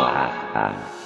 啊啊！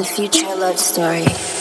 The Future Love Story.